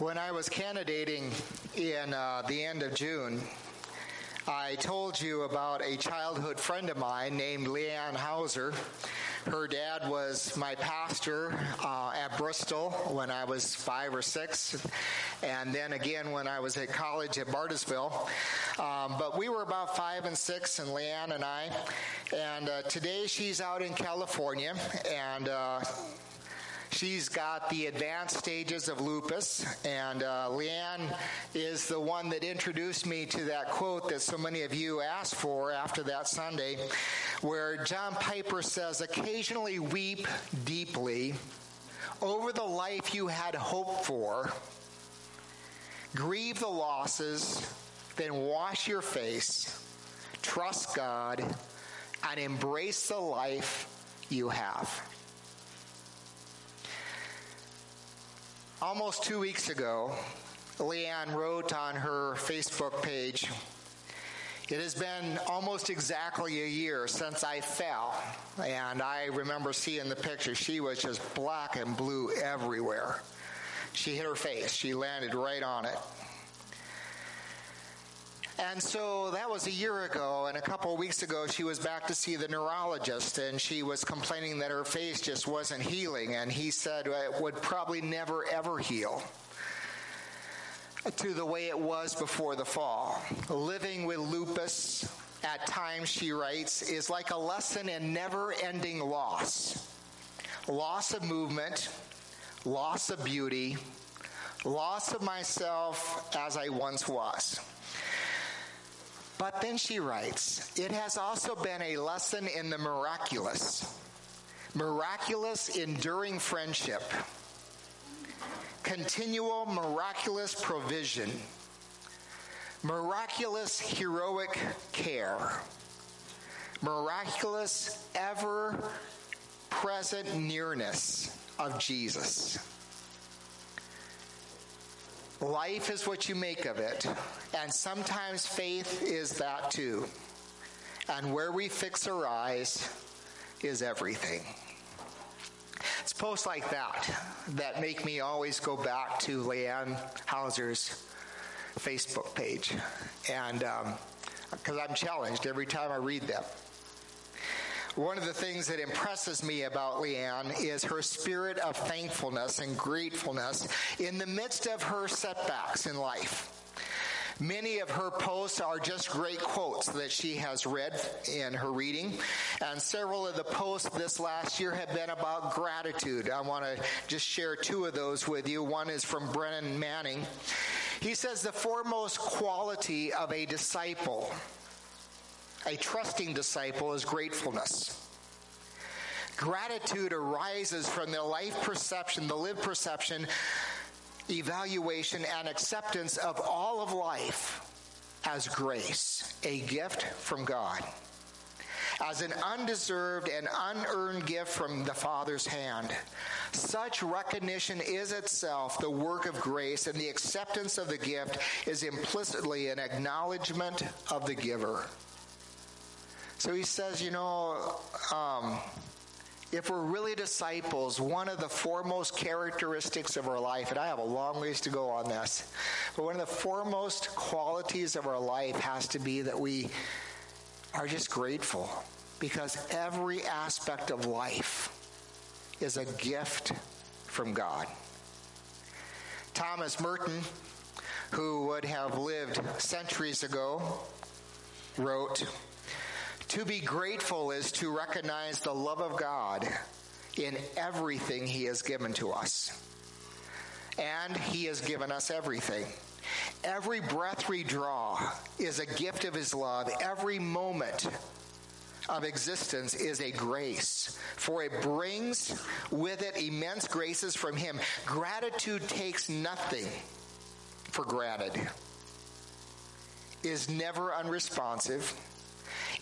When I was candidating in uh, the end of June, I told you about a childhood friend of mine named Leanne Hauser. Her dad was my pastor uh, at Bristol when I was five or six, and then again when I was at college at Bartlesville. Um, but we were about five and six, and Leanne and I. And uh, today she's out in California, and uh, She's got the advanced stages of lupus, and uh, Leanne is the one that introduced me to that quote that so many of you asked for after that Sunday, where John Piper says, Occasionally weep deeply over the life you had hoped for, grieve the losses, then wash your face, trust God, and embrace the life you have. Almost two weeks ago, Leanne wrote on her Facebook page, It has been almost exactly a year since I fell. And I remember seeing the picture. She was just black and blue everywhere. She hit her face, she landed right on it. And so that was a year ago, and a couple of weeks ago, she was back to see the neurologist, and she was complaining that her face just wasn't healing, and he said it would probably never ever heal to the way it was before the fall. Living with lupus, at times, she writes, is like a lesson in never ending loss loss of movement, loss of beauty, loss of myself as I once was. But then she writes, it has also been a lesson in the miraculous, miraculous enduring friendship, continual miraculous provision, miraculous heroic care, miraculous ever present nearness of Jesus. Life is what you make of it. And sometimes faith is that too. And where we fix our eyes is everything. It's posts like that that make me always go back to Leanne Hauser's Facebook page. And because um, I'm challenged every time I read them. One of the things that impresses me about Leanne is her spirit of thankfulness and gratefulness in the midst of her setbacks in life. Many of her posts are just great quotes that she has read in her reading. And several of the posts this last year have been about gratitude. I want to just share two of those with you. One is from Brennan Manning. He says the foremost quality of a disciple a trusting disciple is gratefulness. Gratitude arises from the life perception, the lived perception, evaluation, and acceptance of all of life as grace, a gift from God, as an undeserved and unearned gift from the Father's hand. Such recognition is itself the work of grace, and the acceptance of the gift is implicitly an acknowledgement of the giver. So he says, you know, um, if we're really disciples, one of the foremost characteristics of our life, and I have a long ways to go on this, but one of the foremost qualities of our life has to be that we are just grateful because every aspect of life is a gift from God. Thomas Merton, who would have lived centuries ago, wrote, to be grateful is to recognize the love of God in everything He has given to us. And He has given us everything. Every breath we draw is a gift of His love. Every moment of existence is a grace, for it brings with it immense graces from Him. Gratitude takes nothing for granted, is never unresponsive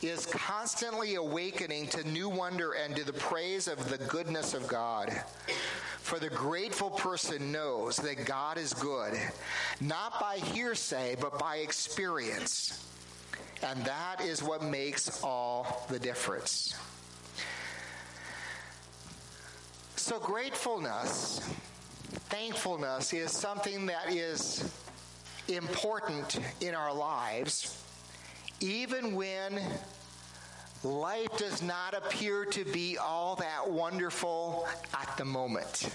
is constantly awakening to new wonder and to the praise of the goodness of God. For the grateful person knows that God is good, not by hearsay, but by experience. And that is what makes all the difference. So, gratefulness, thankfulness is something that is important in our lives, even when life does not appear to be all that wonderful at the moment.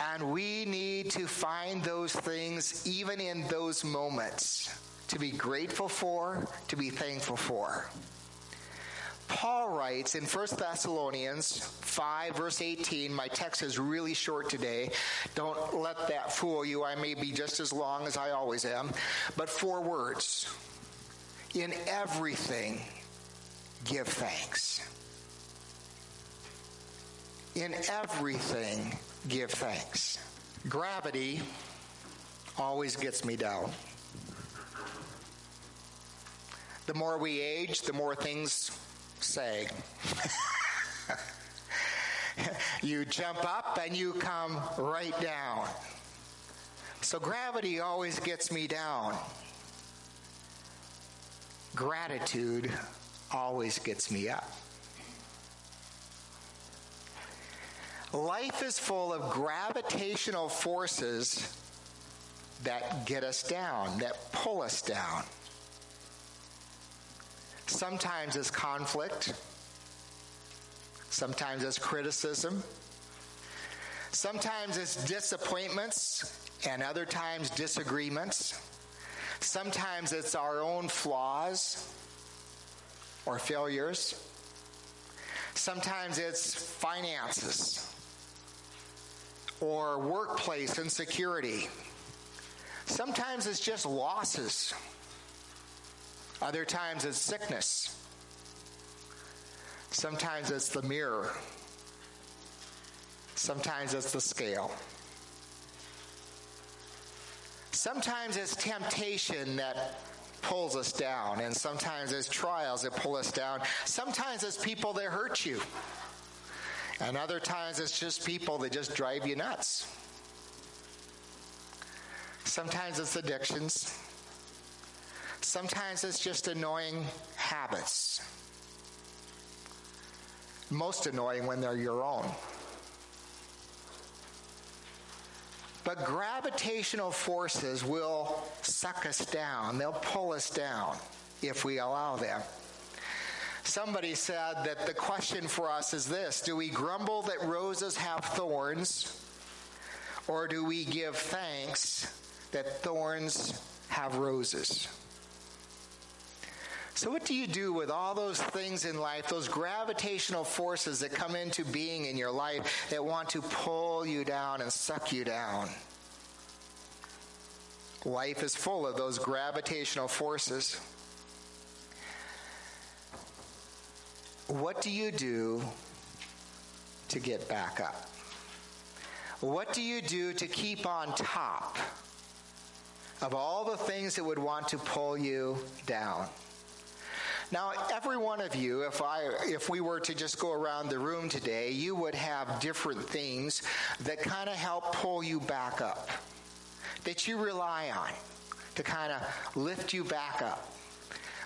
And we need to find those things even in those moments to be grateful for, to be thankful for. Paul writes in 1 Thessalonians 5, verse 18, my text is really short today. Don't let that fool you. I may be just as long as I always am. But four words In everything, give thanks. In everything, give thanks. Gravity always gets me down. The more we age, the more things sag. you jump up and you come right down. So gravity always gets me down. Gratitude always gets me up. Life is full of gravitational forces that get us down, that pull us down. Sometimes it's conflict, sometimes it's criticism, sometimes it's disappointments, and other times disagreements. Sometimes it's our own flaws or failures. Sometimes it's finances or workplace insecurity. Sometimes it's just losses. Other times it's sickness. Sometimes it's the mirror. Sometimes it's the scale. Sometimes it's temptation that pulls us down, and sometimes it's trials that pull us down. Sometimes it's people that hurt you. And other times it's just people that just drive you nuts. Sometimes it's addictions. Sometimes it's just annoying habits. Most annoying when they're your own. But gravitational forces will suck us down, they'll pull us down if we allow them. Somebody said that the question for us is this Do we grumble that roses have thorns, or do we give thanks that thorns have roses? So, what do you do with all those things in life, those gravitational forces that come into being in your life that want to pull you down and suck you down? Life is full of those gravitational forces. What do you do to get back up? What do you do to keep on top of all the things that would want to pull you down? Now, every one of you, if I if we were to just go around the room today, you would have different things that kind of help pull you back up. That you rely on to kind of lift you back up.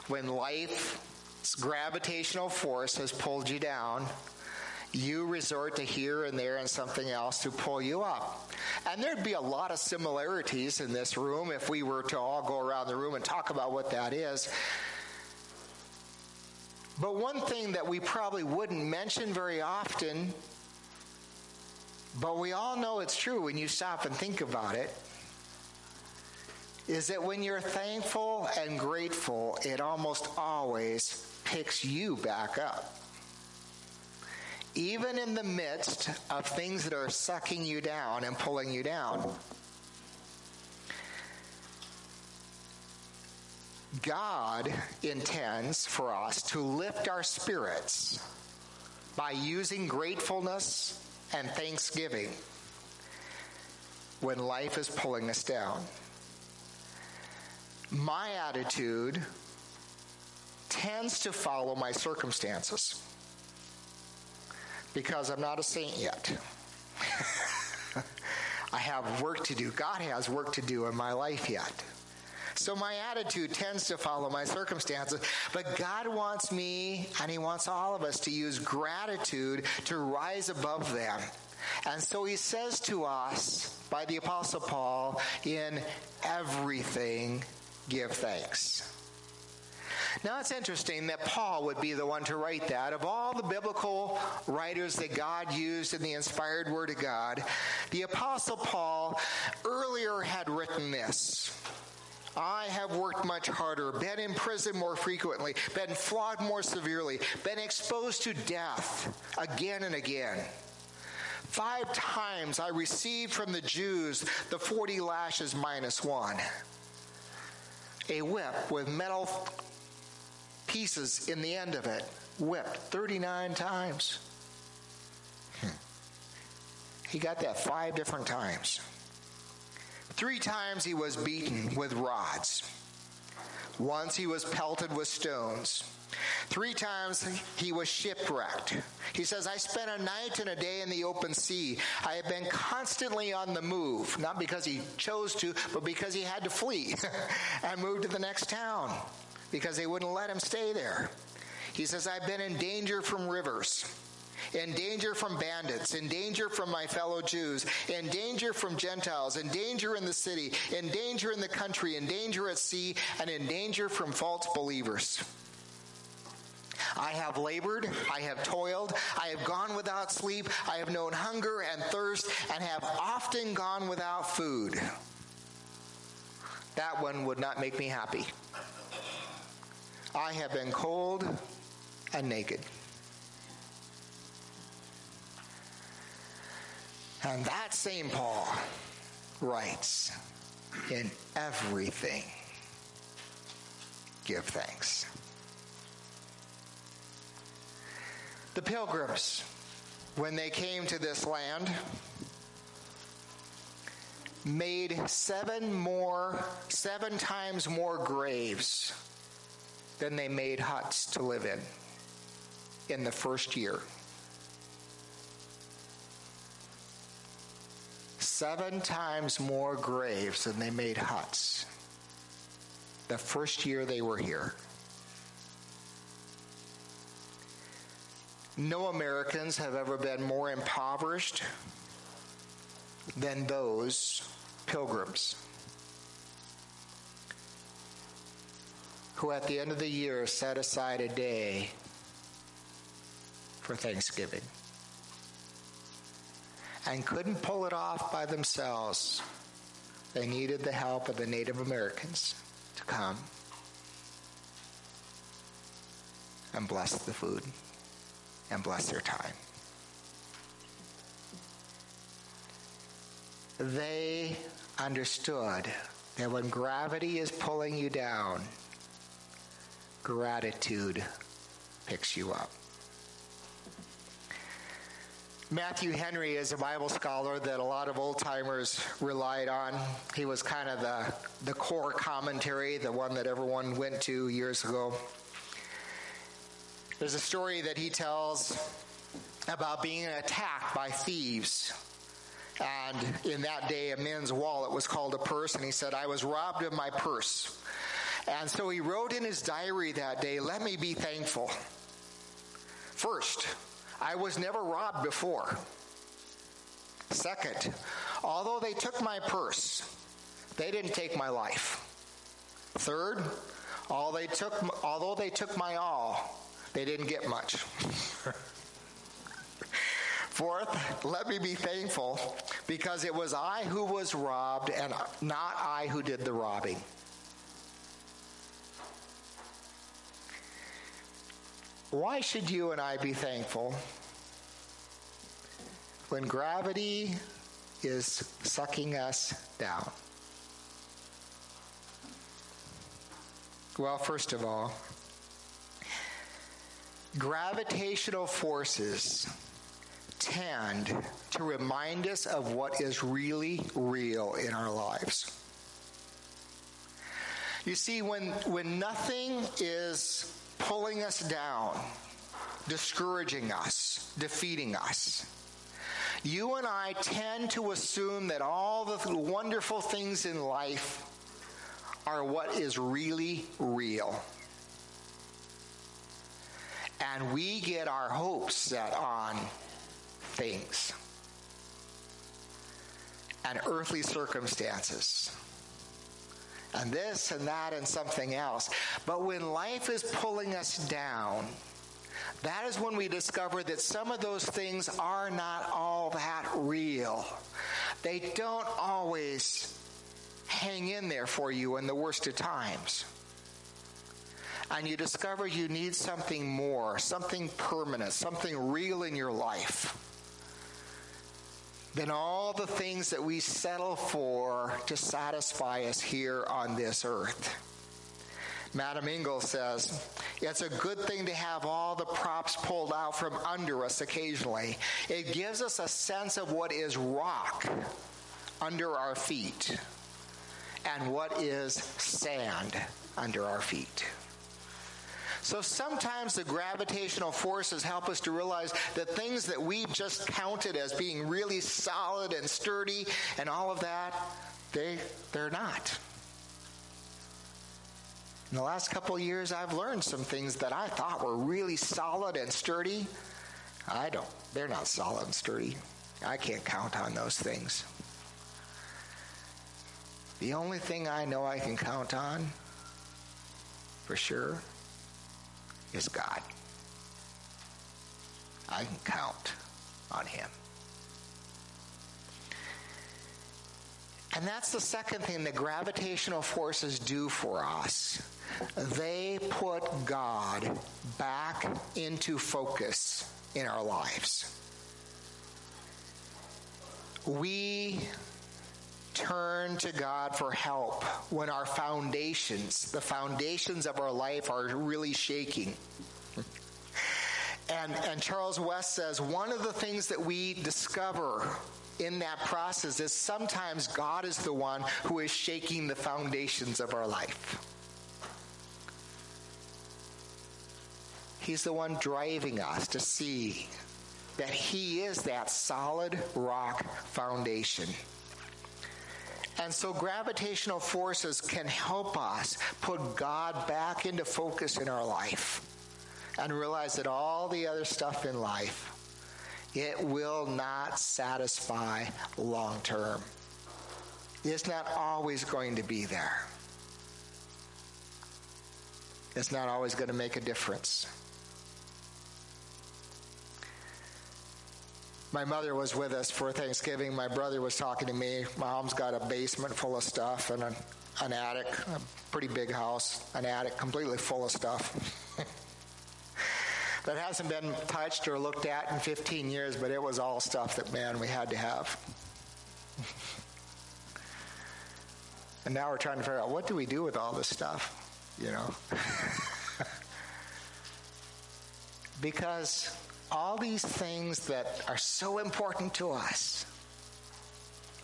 When life's gravitational force has pulled you down, you resort to here and there and something else to pull you up. And there'd be a lot of similarities in this room if we were to all go around the room and talk about what that is. But one thing that we probably wouldn't mention very often, but we all know it's true when you stop and think about it, is that when you're thankful and grateful, it almost always picks you back up. Even in the midst of things that are sucking you down and pulling you down. God intends for us to lift our spirits by using gratefulness and thanksgiving when life is pulling us down. My attitude tends to follow my circumstances because I'm not a saint yet. I have work to do. God has work to do in my life yet. So my attitude tends to follow my circumstances. But God wants me, and He wants all of us to use gratitude to rise above them. And so he says to us by the Apostle Paul, in everything give thanks. Now it's interesting that Paul would be the one to write that. Of all the biblical writers that God used in the inspired Word of God, the Apostle Paul earlier had written this. I have worked much harder, been in prison more frequently, been flogged more severely, been exposed to death again and again. Five times I received from the Jews the 40 lashes minus one. A whip with metal pieces in the end of it, whipped 39 times. Hmm. He got that five different times. Three times he was beaten with rods. Once he was pelted with stones. Three times he was shipwrecked. He says, I spent a night and a day in the open sea. I have been constantly on the move, not because he chose to, but because he had to flee and move to the next town because they wouldn't let him stay there. He says, I've been in danger from rivers in danger from bandits, in danger from my fellow Jews, in danger from Gentiles, in danger in the city, in danger in the country, in danger at sea, and in danger from false believers. I have labored, I have toiled, I have gone without sleep, I have known hunger and thirst, and have often gone without food. That one would not make me happy. I have been cold and naked. And that same Paul writes, in everything, give thanks. The pilgrims, when they came to this land, made seven more, seven times more graves than they made huts to live in in the first year. Seven times more graves than they made huts the first year they were here. No Americans have ever been more impoverished than those pilgrims. who at the end of the year set aside a day for Thanksgiving and couldn't pull it off by themselves. They needed the help of the Native Americans to come and bless the food and bless their time. They understood that when gravity is pulling you down, gratitude picks you up. Matthew Henry is a Bible scholar that a lot of old timers relied on. He was kind of the, the core commentary, the one that everyone went to years ago. There's a story that he tells about being attacked by thieves. And in that day, a man's wallet was called a purse, and he said, I was robbed of my purse. And so he wrote in his diary that day, Let me be thankful. First, I was never robbed before. Second, although they took my purse, they didn't take my life. Third, all they took, although they took my all, they didn't get much. Fourth, let me be thankful because it was I who was robbed and not I who did the robbing. Why should you and I be thankful when gravity is sucking us down? Well, first of all, gravitational forces tend to remind us of what is really real in our lives. You see, when, when nothing is pulling us down, discouraging us, defeating us. You and I tend to assume that all the wonderful things in life are what is really real. And we get our hopes set on things. and earthly circumstances. And this and that and something else. But when life is pulling us down, that is when we discover that some of those things are not all that real. They don't always hang in there for you in the worst of times. And you discover you need something more, something permanent, something real in your life than all the things that we settle for to satisfy us here on this earth. Madeleine L'Engle says, It's a good thing to have all the props pulled out from under us occasionally. It gives us a sense of what is rock under our feet and what is sand under our feet. So sometimes the gravitational forces help us to realize that things that we just counted as being really solid and sturdy and all of that, they, they're not. In the last couple years, I've learned some things that I thought were really solid and sturdy. I don't. They're not solid and sturdy. I can't count on those things. The only thing I know I can count on, for sure, is God. I can count on Him. And that's the second thing that gravitational forces do for us. They put God back into focus in our lives. We turn to God for help when our foundations, the foundations of our life, are really shaking. And, and Charles West says one of the things that we discover in that process is sometimes God is the one who is shaking the foundations of our life. He's the one driving us to see that He is that solid rock foundation. And so gravitational forces can help us put God back into focus in our life and realize that all the other stuff in life it will not satisfy long term. It's not always going to be there. It's not always going to make a difference. My mother was with us for Thanksgiving. My brother was talking to me. My mom's got a basement full of stuff and an, an attic, a pretty big house, an attic completely full of stuff. that hasn't been touched or looked at in 15 years, but it was all stuff that, man, we had to have. and now we're trying to figure out what do we do with all this stuff, you know? because all these things that are so important to us,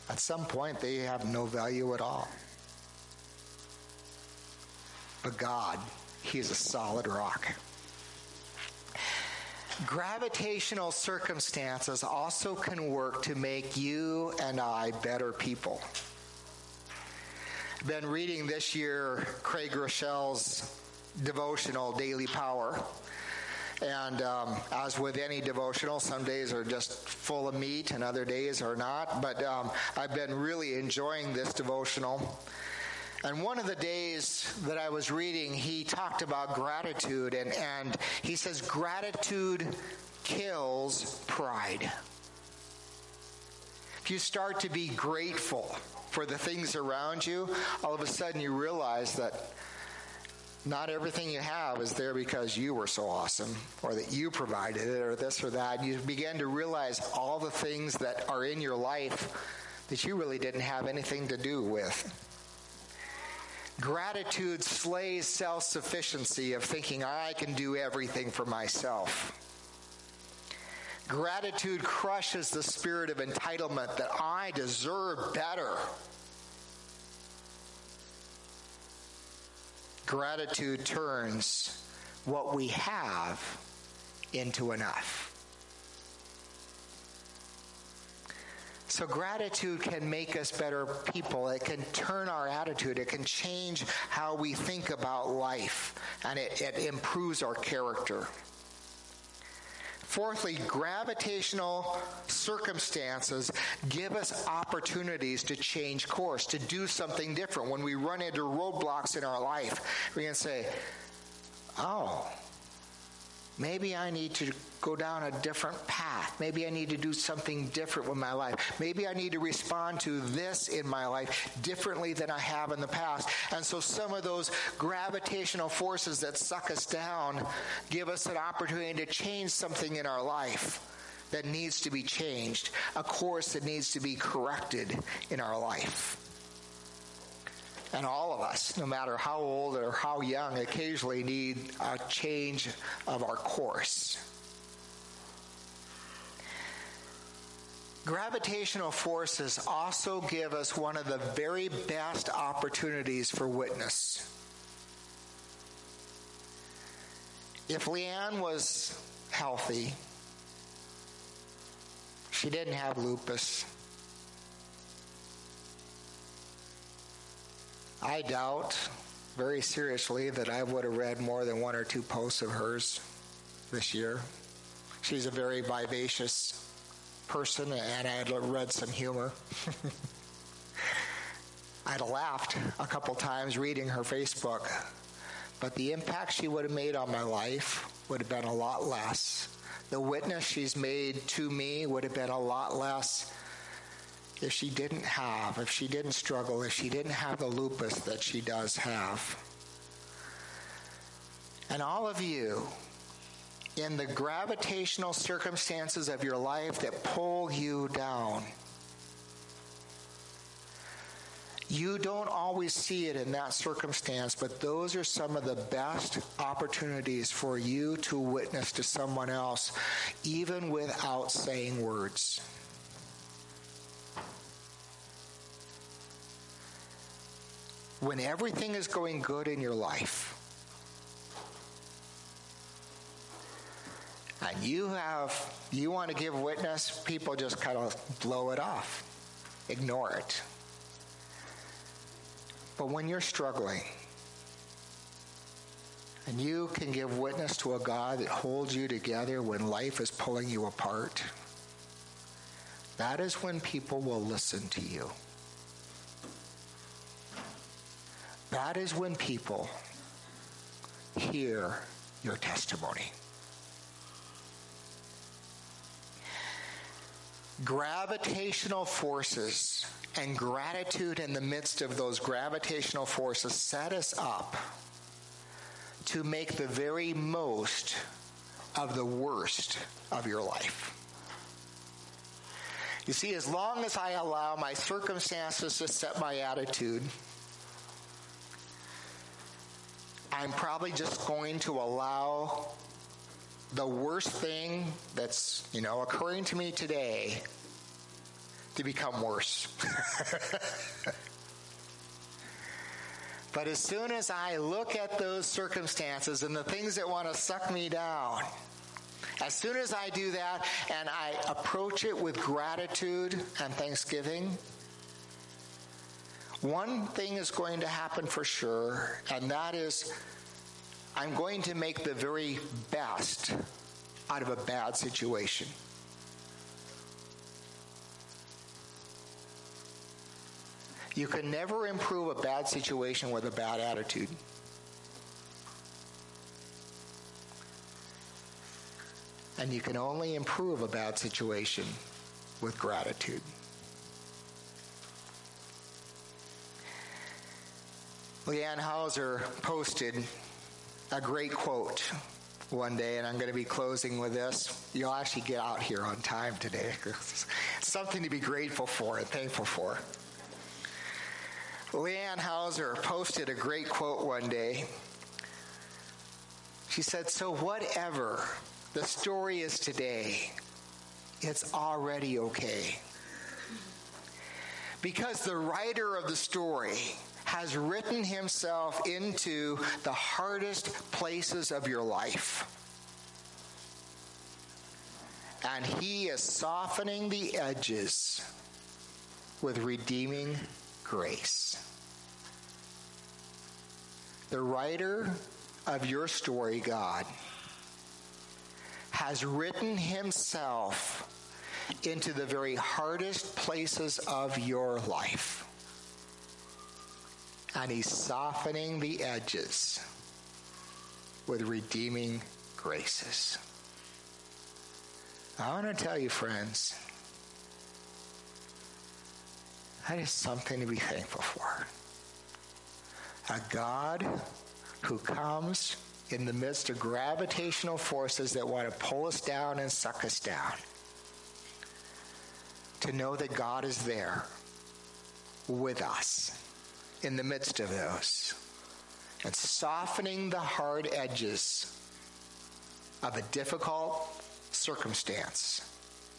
at some point they have no value at all. But God, He is a solid rock. Gravitational circumstances also can work to make you and I better people. I've been reading this year Craig Groeschel's devotional Daily Power. And um, as with any devotional, some days are just full of meat and other days are not. But um, I've been really enjoying this devotional. And one of the days that I was reading, he talked about gratitude, and, and he says, Gratitude kills pride. If you start to be grateful for the things around you, all of a sudden you realize that not everything you have is there because you were so awesome or that you provided it or this or that. You begin to realize all the things that are in your life that you really didn't have anything to do with. Gratitude slays self sufficiency of thinking I can do everything for myself. Gratitude crushes the spirit of entitlement that I deserve better. Gratitude turns what we have into enough. So, gratitude can make us better people. It can turn our attitude. It can change how we think about life. And it, it improves our character. Fourthly, gravitational circumstances give us opportunities to change course, to do something different. When we run into roadblocks in our life, we can say, oh, maybe I need to go down a different path. Maybe I need to do something different with my life. Maybe I need to respond to this in my life differently than I have in the past. And so some of those gravitational forces that suck us down give us an opportunity to change something in our life that needs to be changed, a course that needs to be corrected in our life. And all of us, no matter how old or how young, occasionally need a change of our course. Gravitational forces also give us one of the very best opportunities for witness. If Leanne was healthy, she didn't have lupus. I doubt very seriously that I would have read more than one or two posts of hers this year. She's a very vivacious person, and I had read some humor. I'd have laughed a couple times reading her Facebook, but the impact she would have made on my life would have been a lot less. The witness she's made to me would have been a lot less if she didn't have, if she didn't struggle, if she didn't have the lupus that she does have. And all of you, in the gravitational circumstances of your life that pull you down. You don't always see it in that circumstance, but those are some of the best opportunities for you to witness to someone else, even without saying words. When everything is going good in your life, and you have you want to give witness people just kind of blow it off ignore it. But when you're struggling and you can give witness to a god that holds you together when life is pulling you apart that is when people will listen to you that is when people hear your testimony gravitational forces and gratitude in the midst of those gravitational forces set us up to make the very most of the worst of your life. You see, as long as I allow my circumstances to set my attitude, I'm probably just going to allow the worst thing that's, you know, occurring to me today to become worse. but as soon as I look at those circumstances and the things that want to suck me down, as soon as I do that and I approach it with gratitude and thanksgiving, one thing is going to happen for sure, and that is I'm going to make the very best out of a bad situation. You can never improve a bad situation with a bad attitude. And you can only improve a bad situation with gratitude. Leanne Hauser posted a great quote one day, and I'm going to be closing with this. You'll actually get out here on time today. Something to be grateful for and thankful for. Leanne Hauser posted a great quote one day. She said, So, whatever the story is today, it's already okay. Because the writer of the story has written himself into the hardest places of your life. And he is softening the edges with redeeming grace. The writer of your story, God, has written himself into the very hardest places of your life. And he's softening the edges with redeeming graces. I want to tell you, friends, that is something to be thankful for. A God who comes in the midst of gravitational forces that want to pull us down and suck us down. To know that God is there with us in the midst of those and softening the hard edges of a difficult circumstance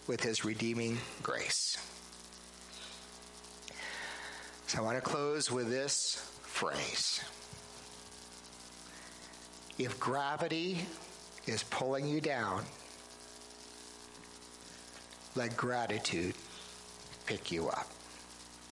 with his redeeming grace. So I want to close with this phrase. If gravity is pulling you down, let gratitude pick you up.